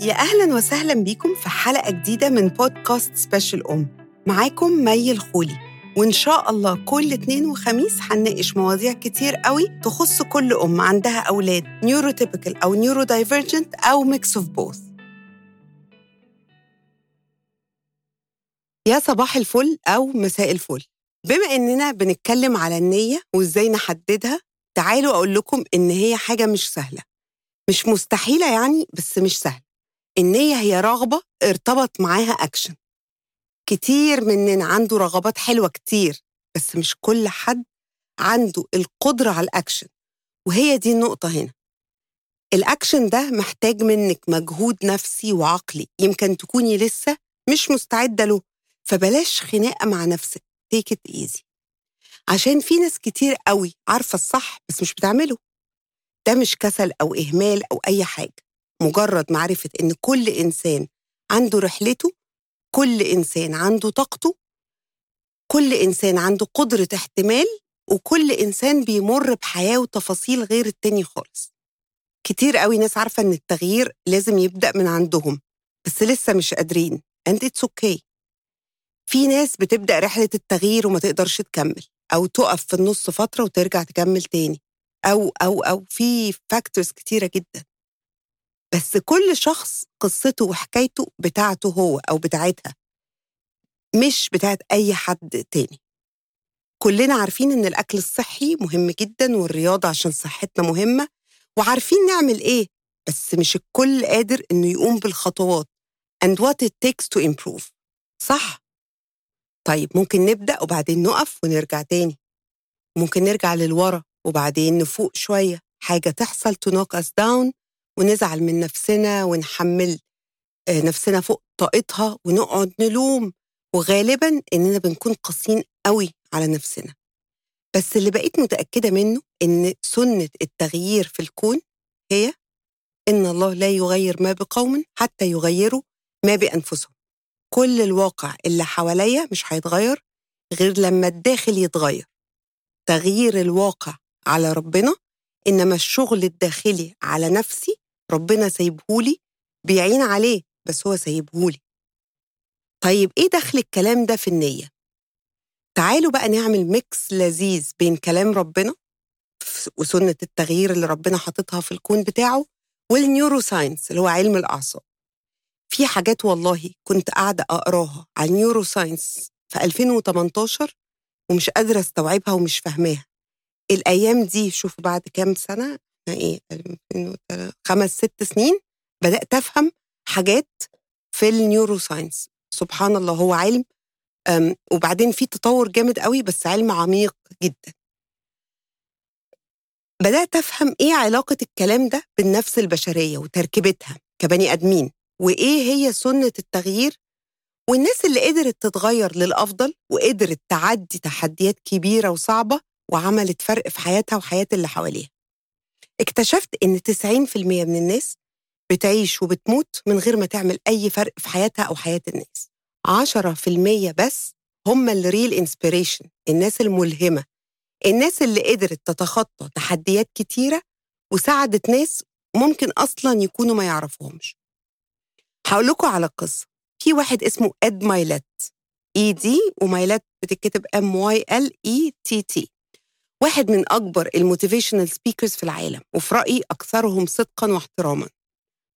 يا أهلا وسهلا بيكم في حلقة جديدة من بودكاست Special أم. معاكم مي الخولي. وإن شاء الله كل اتنين وخميس هنناقش مواضيع كتير قوي تخص كل أم عندها أولاد neurotypical أو neurodivergent أو mix of both يا صباح الفل أو مساء الفل. بما إننا بنتكلم على النية وإزاي نحددها تعالوا أقول لكم إن هي حاجة مش سهلة. مش مستحيلة يعني بس مش سهلة. النية هي رغبة ارتبط معاها أكشن كتير مننا عنده رغبات حلوة كتير بس مش كل حد عنده القدرة على الأكشن وهي دي النقطة هنا. الأكشن ده محتاج منك مجهود نفسي وعقلي يمكن تكوني لسه مش مستعدة له. فبلاش خناقة مع نفسك. Take it easy. عشان في ناس كتير قوي عارفة الصح بس مش بتعمله. ده مش كسل أو إهمال أو أي حاجة. مجرد معرفة إن كل إنسان عنده رحلته كل إنسان عنده طاقته كل إنسان عنده قدرة احتمال وكل إنسان بيمر بحياة وتفاصيل غير التاني خالص. كتير قوي ناس عارفة إن التغيير لازم يبدأ من عندهم بس لسه مش قادرين and it's okay. في ناس بتبدأ رحلة التغيير وما تقدرش تكمل أو تقف في النص فترة وترجع تكمل تاني أو أو أو في فاكتورز كتيرة جدا. بس كل شخص قصته وحكايته بتاعته هو أو بتاعتها مش بتاعت أي حد تاني. كلنا عارفين إن الأكل الصحي مهم جدا والرياضة عشان صحتنا مهمة وعارفين نعمل إيه بس مش الكل قادر إنه يقوم بالخطوات. And what it takes to improve. صح؟ طيب ممكن نبدأ وبعدين نقف ونرجع تاني. ممكن نرجع للورا وبعدين نفوق شوية. حاجة تحصل to knock us down ونزعل من نفسنا ونحمل نفسنا فوق طاقتها ونقعد نلوم وغالبا إننا بنكون قاسيين قوي على نفسنا. بس اللي بقيت متأكدة منه إن سنة التغيير في الكون هي إن الله لا يغير ما بقوم حتى يغيروا ما بأنفسهم. كل الواقع اللي حواليا مش هيتغير غير لما الداخل يتغير. تغيير الواقع على ربنا إنما الشغل الداخلي على نفسي ربنا سايبهولي بيعين عليه بس هو سايبهولي. طيب إيه دخل الكلام ده في النية؟ تعالوا بقى نعمل mix لذيذ بين كلام ربنا وسنة التغيير اللي ربنا حاططها في الكون بتاعه وال neuroscience اللي هو علم الأعصاب. في حاجات والله كنت قاعدة أقراها على ال neuroscience في 2018 ومش قادرة أستوعبها ومش فاهماها. الأيام دي شوفوا بعد كام سنة إيه خمس ست سنين بدأت أفهم حاجات في ال neuroscience سبحان الله هو علم وبعدين في تطور جامد قوي بس علم عميق جدا. بدأت أفهم إيه علاقة الكلام ده بالنفس البشرية وتركيبتها كبني آدمين وإيه هي سنة التغيير والناس اللي قدرت تتغير للأفضل وقدرت تعدي تحديات كبيرة وصعبة وعملت فرق في حياتها وحياة اللي حواليها. اكتشفت إن 90% من الناس بتعيش وبتموت من غير ما تعمل أي فرق في حياتها أو حياة الناس. 10% بس هم الريل انسبيريشن الناس الملهمة الناس اللي قدرت تتخطى تحديات كتيرة وساعدت ناس ممكن أصلا يكونوا ما يعرفوهمش. هقول لكم على قصة في واحد اسمه Ed Mylett E D و Mylett بتتكتب M Y L E T T واحد من أكبر ال motivational speakers في العالم وفي رأيي أكثرهم صدقا واحتراما.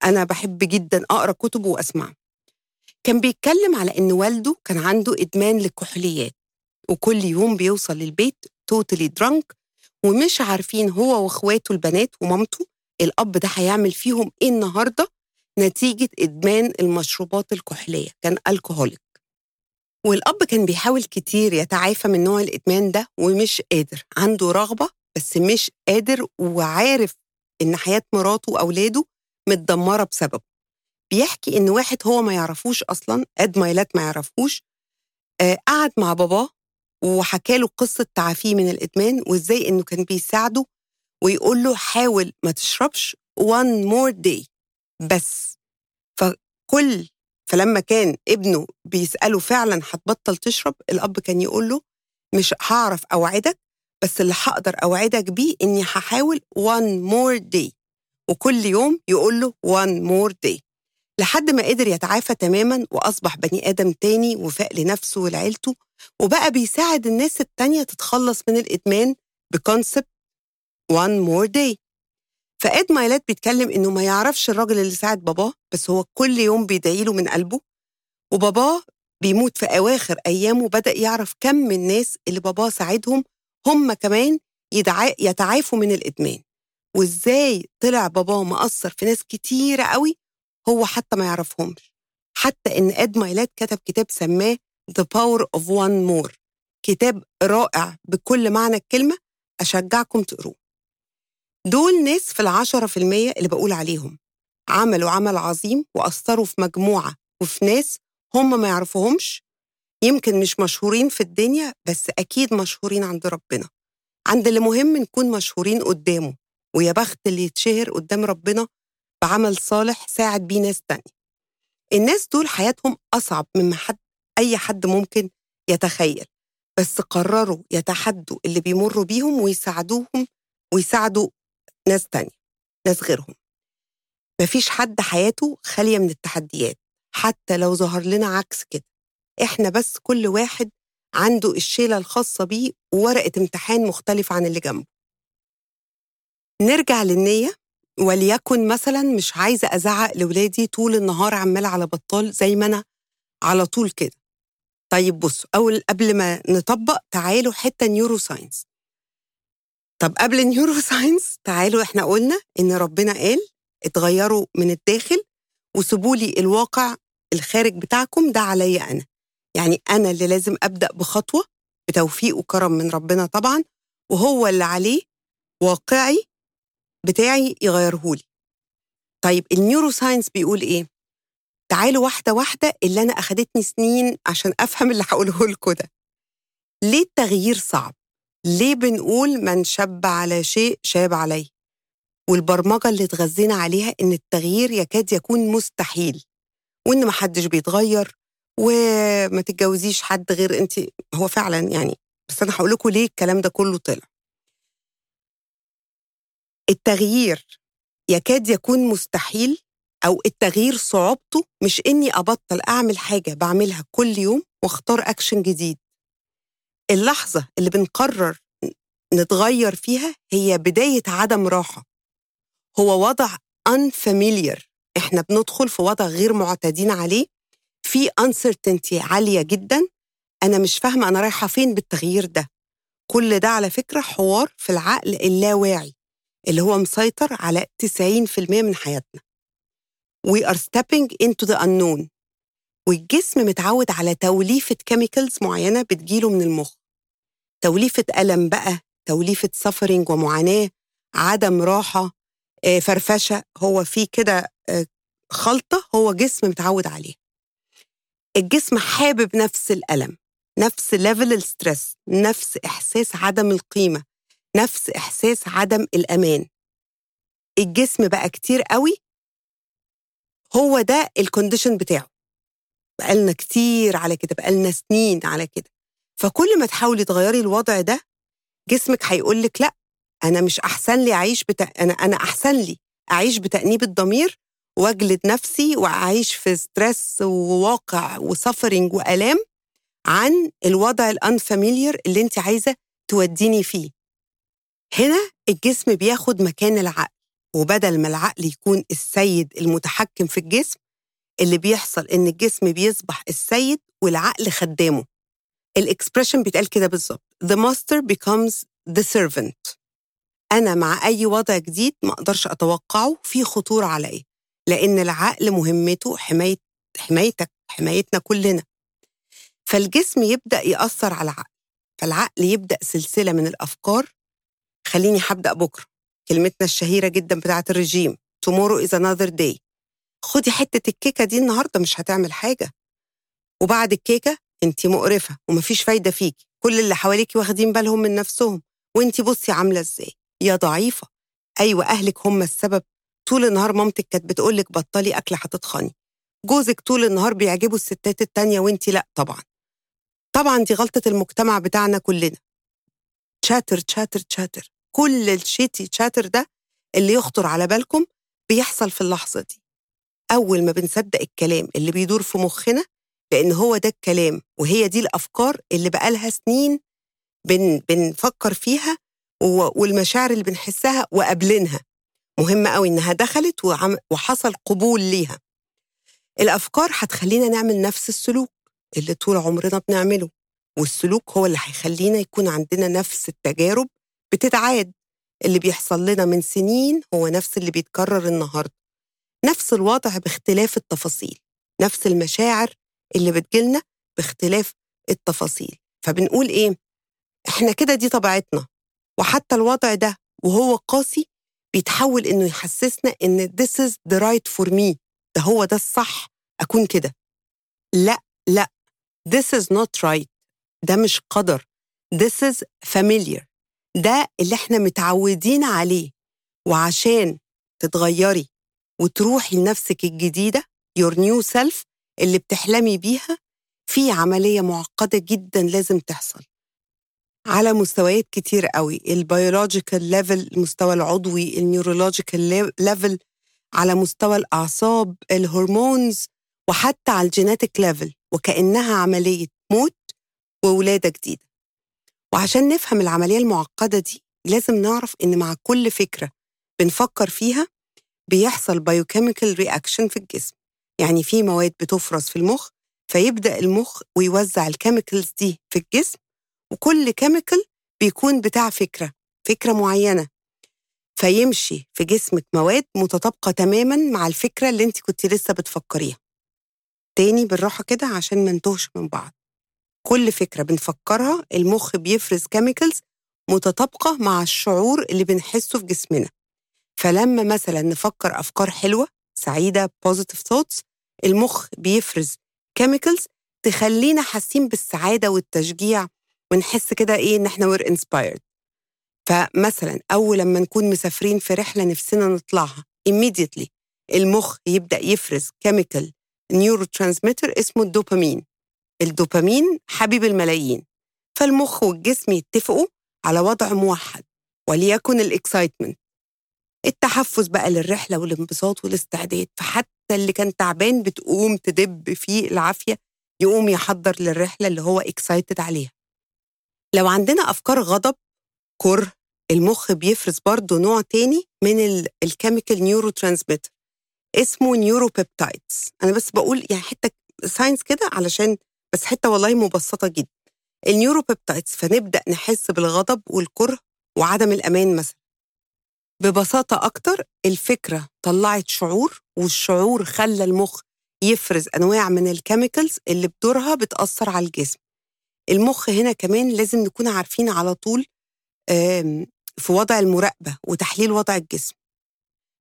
أنا بحب جدا أقرأ كتبه وأسمعه. كان بيتكلم على إن والده كان عنده إدمان للكحوليات وكل يوم بيوصل للبيت توتالي درانك ومش عارفين هو وإخواته البنات ومامته الأب ده هيعمل فيهم إيه النهاردة نتيجة إدمان المشروبات الكحولية. كان الكهوليك والأب كان بيحاول كتير يتعافى من نوع الإدمان ده ومش قادر عنده رغبة بس مش قادر وعارف إن حياة مراته وأولاده متدمرة بسببه. بيحكي إن واحد هو ما يعرفوش أصلا قد مايلات ما يعرفوش آه قعد مع باباه وحكى له قصة تعافيه من الإدمان وإزاي إنه كان بيساعده ويقول له حاول ما تشربش one more day بس. فكل فلما كان ابنه بيسأله فعلا هتبطل تشرب الأب كان يقول له مش هعرف أوعدك بس اللي هقدر أوعدك بيه إني هحاول one more day وكل يوم يقول له one more day. لحد ما قدر يتعافى تماما وأصبح بني آدم تاني وفاق لنفسه ولعيلته وبقى بيساعد الناس التانية تتخلص من الإدمان بكونسبت one more day. فإد مايلات بيتكلم إنه ما يعرفش الراجل اللي ساعد باباه بس هو كل يوم بيدعي له من قلبه وباباه بيموت في أواخر أيامه بدأ يعرف كم من الناس اللي باباه ساعدهم هم كمان يتعافوا من الإدمان. وإزاي طلع باباه مأثر في ناس كتيرة قوي هو حتى ما يعرفهمش. حتى إن إد مايلات كتب كتاب سماه The Power of One More كتاب رائع بكل معنى الكلمة أشجعكم تقروه. دول ناس في العشرة في المية اللي بقول عليهم. عملوا عمل عظيم وأثروا في مجموعة وفي ناس هم ما يعرفوهمش يمكن مش مشهورين في الدنيا بس أكيد مشهورين عند ربنا. عند اللي مهم نكون مشهورين قدامه ويا بخت اللي يتشهر قدام ربنا بعمل صالح ساعد بيه ناس تانية. الناس دول حياتهم أصعب مما حد أي حد ممكن يتخيل. بس قرروا يتحدوا اللي بيمروا بيهم ويساعدوهم ويساعدوا ناس تانية ناس غيرهم. مفيش حد حياته خالية من التحديات حتى لو ظهر لنا عكس كده. إحنا بس كل واحد عنده الشيلة الخاصة بيه وورقة امتحان مختلف عن اللي جنبه. نرجع للنية وليكن مثلا مش عايزة أزعق لولادي طول النهار عمال على بطال زي ما أنا على طول كده. طيب بصوا أول قبل ما نطبق تعالوا حتة neuroscience طب قبل ال neuroscience تعالوا إحنا قلنا إن ربنا قال اتغيروا من الداخل وسيبوا لي الواقع الخارج بتاعكم ده عليا أنا. يعني أنا اللي لازم أبدأ بخطوة بتوفيق وكرم من ربنا طبعا وهو اللي عليه واقعي بتاعي يغيرهولي. طيب ال neuroscience بيقول إيه؟ تعالوا واحدة واحدة اللي أنا أخدتني سنين عشان أفهم اللي هقوله لكم ده. ليه التغيير صعب؟ ليه بنقول من شب على شيء شاب عليه؟ والبرمجة اللي اتغذينا عليها إن التغيير يكاد يكون مستحيل وإن محدش بيتغير وما تتجوزيش حد غير أنت. هو فعلا يعني بس أنا هقول لكم ليه الكلام ده كله طلع. التغيير يكاد يكون مستحيل أو التغيير صعوبته مش إني أبطل أعمل حاجة بعملها كل يوم واختار أكشن جديد. اللحظة اللي بنقرر نتغير فيها هي بداية عدم راحة. هو وضع unfamiliar إحنا بندخل في وضع غير معتادين عليه في uncertainty عالية جدا. أنا مش فاهمة أنا رايحة فين بالتغيير ده. كل ده على فكرة حوار في العقل اللاواعي اللي هو مسيطر على 90% من حياتنا. We are stepping into the unknown. والجسم متعود على توليفة كيميكالز معينة بتجيله من المخ. توليفة ألم بقى توليفة suffering ومعاناة عدم راحة فرفشة هو في كده خلطة هو جسم متعود عليها. الجسم حابب نفس الألم نفس level ال stress نفس إحساس عدم القيمة نفس إحساس عدم الأمان. الجسم بقى كتير قوي هو ده ال condition بتاعه. بقالنا كتير على كده بقالنا سنين على كده. فكل ما تحاولي تغيري الوضع ده جسمك هيقول لك لأ أنا مش أحسن لي أعيش بتا... أنا أنا أحسن لي أعيش بتأنيب الضمير وأجلد نفسي وأعيش في stress وواقع و suffering وألام عن الوضع ال unfamiliar اللي أنت عايزة توديني فيه. هنا الجسم بياخد مكان العقل وبدل ما العقل يكون السيد المتحكم في الجسم اللي بيحصل إن الجسم بيصبح السيد والعقل خدامه. الاكسبريشن بيتقال كده بالظبط. The master becomes the servant. أنا مع أي وضع جديد ما أقدرش أتوقعه في خطورة عليا لأن العقل مهمته حماية حمايتك حمايتنا كلنا. فالجسم يبدأ يأثر على العقل فالعقل يبدأ سلسلة من الأفكار. خليني هبدأ بكرة. كلمتنا الشهيرة جدا بتاعة الرجيم. Tomorrow is another day. خدي حتة الكيكة دي النهارده مش هتعمل حاجة. وبعد الكيكة انت مقرفة ومفيش فايدة فيكي كل اللي حواليكي واخدين بالهم من نفسهم. وانت بصي عاملة إزاي؟ يا ضعيفة. أيوه أهلك هم السبب. طول النهار مامتك كانت بتقول لك بطلي أكل هتتخني. جوزك طول النهار بيعجبوا الستات التانية وانت لأ طبعا. طبعا دي غلطة المجتمع بتاعنا كلنا. تشاتر تشاتر تشاتر كل الشيتي تشاتر ده اللي يخطر على بالكم بيحصل في اللحظة دي. أول ما بنصدق الكلام اللي بيدور في مخنا لأن هو ده الكلام وهي دي الأفكار اللي بقالها سنين بن بنفكر فيها والمشاعر اللي بنحسها وقابلينها. مهم قوي إنها دخلت وحصل قبول ليها. الأفكار هتخلينا نعمل نفس السلوك اللي طول عمرنا بنعمله والسلوك هو اللي هيخلينا يكون عندنا نفس التجارب بتتعاد. اللي بيحصل لنا من سنين هو نفس اللي بيتكرر النهارده. نفس الوضع باختلاف التفاصيل نفس المشاعر اللي بتجيلنا باختلاف التفاصيل. فبنقول إيه؟ إحنا كده دي طبيعتنا. وحتى الوضع ده وهو قاسي بيتحول إنه يحسسنا إن this is the right for me. ده هو ده الصح أكون كده. لأ لأ. This is not right. ده مش قدر. This is familiar. ده اللي إحنا متعودين عليه. وعشان تتغيري وتروحي لنفسك الجديدة your new self اللي بتحلمي بيها في عملية معقدة جدا لازم تحصل. على مستويات كتير قوي ال biological level المستوى العضوي ال neurological level على مستوى الأعصاب ال hormones وحتى على ال genetic level وكأنها عملية موت وولادة جديدة. وعشان نفهم العملية المعقدة دي لازم نعرف إن مع كل فكرة بنفكر فيها بيحصل biochemical reaction في الجسم. يعني في مواد بتفرز في المخ فيبدأ المخ ويوزع ال chemicals دي في الجسم وكل chemical بيكون بتاع فكرة فكرة معينة. فيمشي في جسمك مواد متطابقة تماما مع الفكرة اللي انت كنت لسه بتفكريها. تاني بالراحة كده عشان ما نتوهش من بعض. كل فكرة بنفكرها المخ بيفرز chemicals متطابقة مع الشعور اللي بنحسه في جسمنا. فلما مثلا نفكر أفكار حلوة سعيدة positive thoughts المخ بيفرز chemicals تخلينا حاسين بالسعادة والتشجيع ونحس كده إيه إن إحنا we're inspired. فمثلا أول لما نكون مسافرين في رحلة نفسنا نطلعها immediately المخ يبدأ يفرز chemical neurotransmitter اسمه الدوبامين. الدوبامين حبيب الملايين. فالمخ والجسم يتفقوا على وضع موحد وليكن ال excitement التحفز بقى للرحلة والانبساط والاستعداد. فحتى اللي كان تعبان بتقوم تدب فيه العافية يقوم يحضر للرحلة اللي هو excited عليها. لو عندنا أفكار غضب كره المخ بيفرز برضه نوع تاني من ال chemical neurotransmitter اسمه neuropeptides أنا بس بقول يعني حتة science كده علشان بس حتة والله مبسطة جدا. ال neuropeptides فنبدأ نحس بالغضب والكره وعدم الأمان مثلا. ببساطة أكتر الفكرة طلعت شعور والشعور خلى المخ يفرز أنواع من ال chemicals اللي بدورها بتأثر على الجسم. المخ هنا كمان لازم نكون عارفين على طول في وضع المراقبة وتحليل وضع الجسم.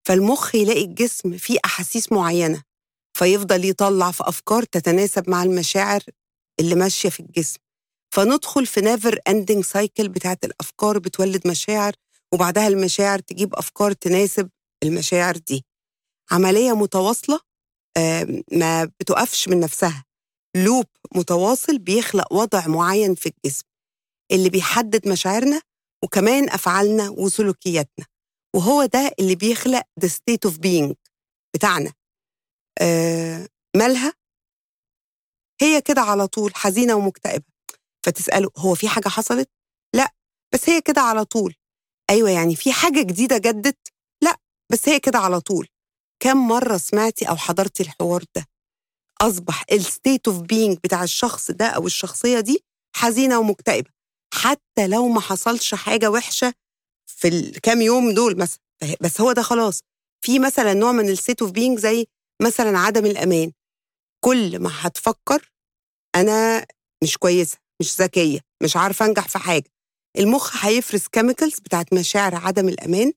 فالمخ يلاقي الجسم فيه أحاسيس معينة فيفضل يطلع في أفكار تتناسب مع المشاعر اللي ماشية في الجسم. فندخل في never ending cycle بتاعت الأفكار بتولد مشاعر وبعدها المشاعر تجيب أفكار تناسب المشاعر دي. عملية متواصلة ما بتقفش من نفسها. لوب متواصل بيخلق وضع معين في الجسم اللي بيحدد مشاعرنا وكمان أفعالنا وسلوكياتنا. وهو ده اللي بيخلق the state of being بتاعنا. آه مالها؟ هي كده على طول حزينة ومكتئبة. فتسأله هو في حاجة حصلت؟ لا بس هي كده على طول. أيوه يعني في حاجة جديدة جدت؟ لأ بس هي كده على طول. كم مرة سمعتي أو حضرتي الحوار ده؟ أصبح ال state of being بتاع الشخص ده أو الشخصية دي حزينة ومكتئبة. حتى لو ما حصلش حاجة وحشة في الكام يوم دول مثلا بس هو ده خلاص. في مثلا نوع من ال state of being زي مثلا عدم الأمان. كل ما هتفكر أنا مش كويسة مش ذكية مش عارفة أنجح في حاجة. المخ هيفرز chemicals بتاعت مشاعر عدم الأمان.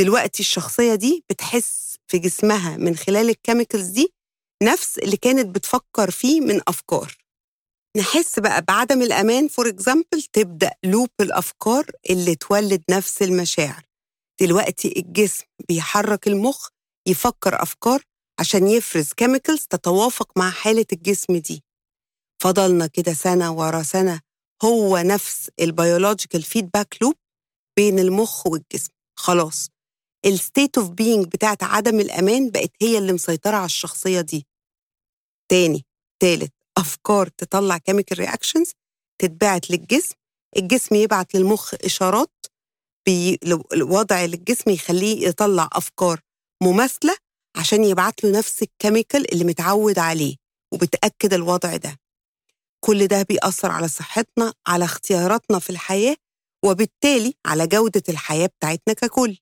دلوقتي الشخصية دي بتحس في جسمها من خلال ال chemicals دي نفس اللي كانت بتفكر فيه من أفكار. نحس بقى بعدم الأمان. for example تبدأ loop الأفكار اللي تولد نفس المشاعر. دلوقتي الجسم بيحرك المخ يفكر أفكار عشان يفرز chemicals تتوافق مع حالة الجسم دي. فضلنا كده سنة ورا سنة هو نفس ال biological feedback loop بين المخ والجسم. خلاص. ال state of being بتاعت عدم الأمان بقت هي اللي مسيطرة على الشخصية دي. تاني تالت أفكار تطلع chemical reactions تتبعت للجسم. الجسم يبعت للمخ إشارات الوضع للجسم يخليه يطلع أفكار مماثلة عشان يبعت له نفس الكيميكال اللي متعود عليه وبتأكد الوضع ده. كل ده بيأثر على صحتنا على اختياراتنا في الحياة وبالتالي على جودة الحياة بتاعتنا ككل.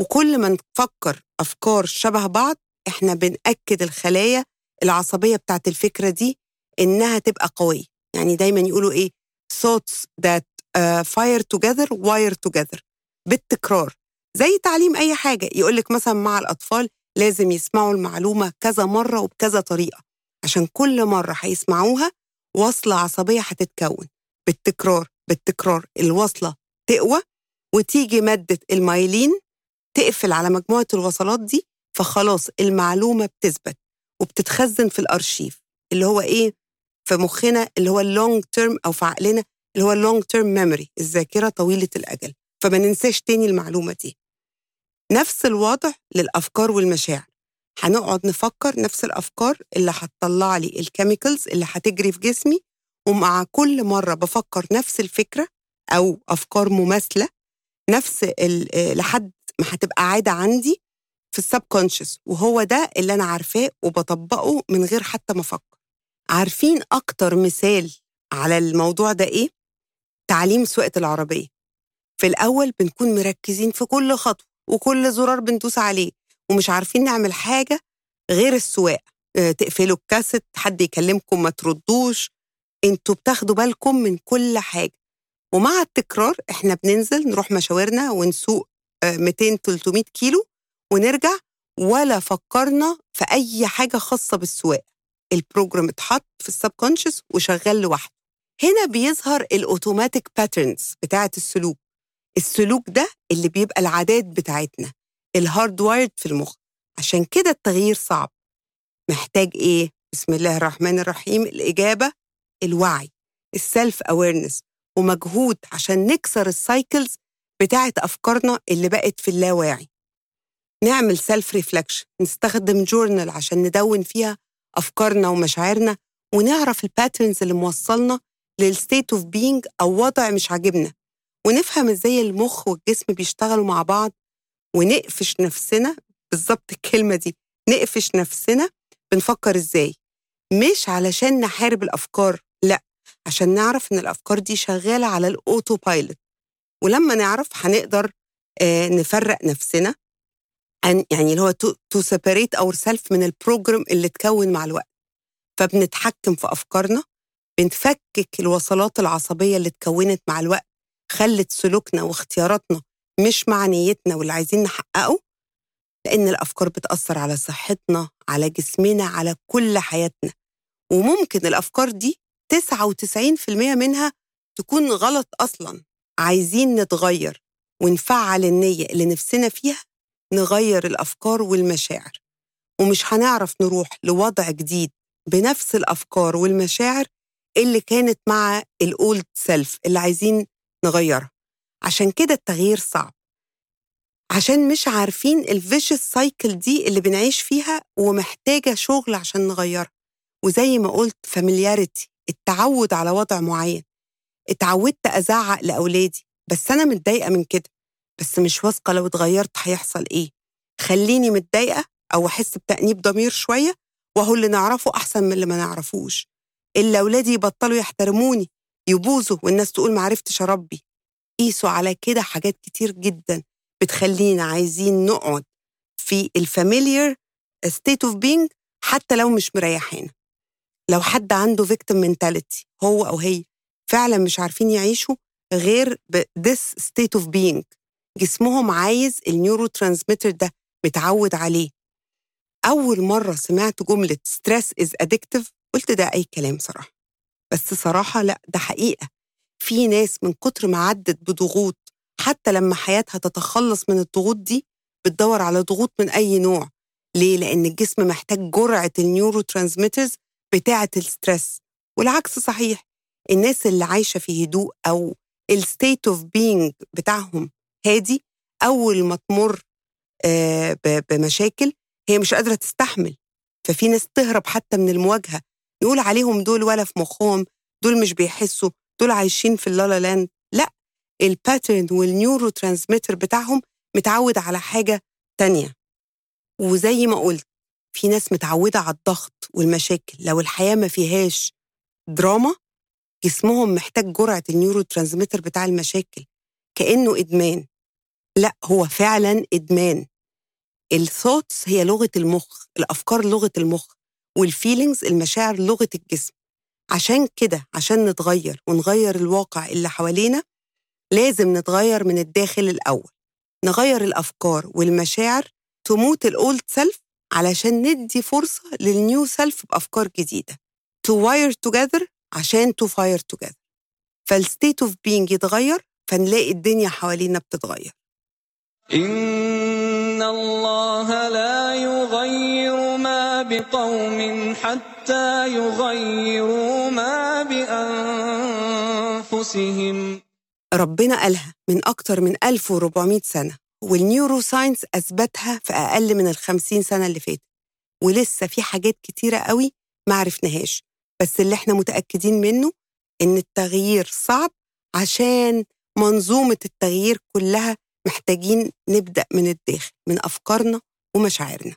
وكل ما نفكر أفكار شبه بعض إحنا بنأكد الخلايا العصبية بتاعت الفكرة دي إنها تبقى قوية. يعني دايما يقولوا إيه thoughts that uh, fire together wire together بالتكرار. زي تعليم أي حاجة. يقولك مثلا مع الأطفال لازم يسمعوا المعلومة كذا مرة وبكذا طريقة عشان كل مرة هيسمعوها وصلة عصبية هتتكون. بالتكرار بالتكرار. الوصلة تقوى وتيجي مادة المايلين تقفل على مجموعة الوصلات دي فخلاص المعلومة بتثبت وبتتخزن في الأرشيف. اللي هو إيه؟ في مخنا اللي هو اللونج تيرم أو في عقلنا اللي هو ال long term memory الذاكرة طويلة الأجل. فما ننساش تاني المعلومة دي. نفس الوضع للأفكار والمشاعر. هنقعد نفكر نفس الأفكار اللي هتطلع لي ال chemicals اللي هتجري في جسمي ومع كل مرة بفكر نفس الفكرة أو أفكار مماثلة نفس لحد ما هتبقى عادة عندي في ال subconscious وهو ده اللي أنا عارفاه وبطبقه من غير حتى ما أفكر. عارفين أكتر مثال على الموضوع ده إيه؟ تعليم سواقة العربية. في الأول بنكون مركزين في كل خطوة وكل زرار بندوس عليه. ومش عارفين نعمل حاجة غير السواق آه، تقفلوا الكاسيت حد يكلمكم ما تردوش. أنتوا بتاخدوا بالكم من كل حاجة. ومع التكرار إحنا بننزل نروح مشاورنا ونسوق 200 آه، 300 كيلو ونرجع ولا فكرنا في أي حاجة خاصة بالسواقة. ال program اتحط في ال subconscious وشغال لوحده. هنا بيظهر ال automatic patterns بتاعة السلوك. السلوك ده اللي بيبقى العادات بتاعتنا. ال hard wired في المخ. عشان كده التغيير صعب. محتاج إيه؟ بسم الله الرحمن الرحيم الإجابة الوعي ال self awareness ومجهود عشان نكسر ال cycles بتاعت أفكارنا اللي بقت في اللاواعي. نعمل self reflection نستخدم journal عشان ندون فيها أفكارنا ومشاعرنا ونعرف ال patterns اللي موصلنا لل state of being أو وضع مش عاجبنا ونفهم إزاي المخ والجسم بيشتغلوا مع بعض ونقفش نفسنا بالظبط الكلمة دي نقفش نفسنا بنفكر إزاي؟ مش علشان نحارب الأفكار لأ عشان نعرف إن الأفكار دي شغالة على ال auto pilot ولما نعرف هنقدر آه نفرق نفسنا عن يعني اللي هو to separate our self من ال program اللي اتكون مع الوقت. فبنتحكم في أفكارنا بنفكك الوصلات العصبية اللي اتكونت مع الوقت خلت سلوكنا واختياراتنا مش مع نيتنا واللي عايزين نحققه لأن الأفكار بتأثر على صحتنا على جسمنا على كل حياتنا. وممكن الأفكار دي 99% منها تكون غلط أصلا. عايزين نتغير ونفعل النية اللي نفسنا فيها نغير الأفكار والمشاعر. ومش هنعرف نروح لوضع جديد بنفس الأفكار والمشاعر اللي كانت مع ال old self اللي عايزين نغيرها. عشان كده التغيير صعب. عشان مش عارفين ال vicious cycle دي اللي بنعيش فيها ومحتاجة شغل عشان نغيرها. وزي ما قلت فاميلياريتي التعود على وضع معين. اتعودت أزعق لأولادي بس أنا متضايقة من كده. بس مش واثقة لو اتغيرت هيحصل إيه. خليني متضايقة أو أحس بتأنيب ضمير شوية وهو اللي نعرفه أحسن من اللي ما نعرفوش. إلا أولادي يبطلوا يحترموني يبوظوا والناس تقول معرفتش أربي. قيسوا على كده حاجات كتير جدا بتخلينا عايزين نقعد في ال familiar state of being حتى لو مش مريحين. لو حد عنده victim mentality هو أو هي فعلا مش عارفين يعيشوا غير ب this state of being. جسمهم عايز ال neurotransmitter ده متعود عليه. أول مرة سمعت جملة stress is addictive قلت ده أي كلام صراحة. بس صراحة لأ ده حقيقة. في ناس من كتر ما عدت بضغوط حتى لما حياتها تتخلص من الضغوط دي بتدور على ضغوط من أي نوع. ليه؟ لأن الجسم محتاج جرعة ال neurotransmitters بتاعة ال stress والعكس صحيح الناس اللي عايشة في هدوء أو ال state of being بتاعهم هادي أول ما تمر آه، بمشاكل هي مش قادرة تستحمل. ففي ناس تهرب حتى من المواجهة. نقول عليهم دول ولا في مخهم دول مش بيحسوا. دول عايشين في ال la la land. لا ال pattern وال neurotransmitter بتاعهم متعود على حاجة تانية. وزي ما قلت في ناس متعودة على الضغط والمشاكل. لو الحياة ما فيهاش دراما جسمهم محتاج جرعة ال neurotransmitter بتاع المشاكل. كأنه إدمان. لا هو فعلا إدمان. ال thoughts هي لغة المخ الأفكار لغة المخ وال feelings المشاعر لغة الجسم. عشان كده عشان نتغير ونغير الواقع اللي حوالينا لازم نتغير من الداخل الأول. نغير الأفكار والمشاعر تموت ال old self علشان ندي فرصة لل new self بأفكار جديدة. To wire together عشان to fire together. فال state of being يتغير فنلاقي الدنيا حوالينا بتتغير. إن الله لا يغير ما بقوم حتى يغيروا ما بأنفسهم ربنا قالها من أكتر من 1400 سنة وال neuroscience أثبتها في أقل من الخمسين سنة اللي فاتت. ولسه في حاجات كتيرة قوي ما عرفناهاش بس اللي إحنا متأكدين منه إن التغيير صعب عشان منظومة التغيير كلها محتاجين نبدأ من الداخل من أفكارنا ومشاعرنا.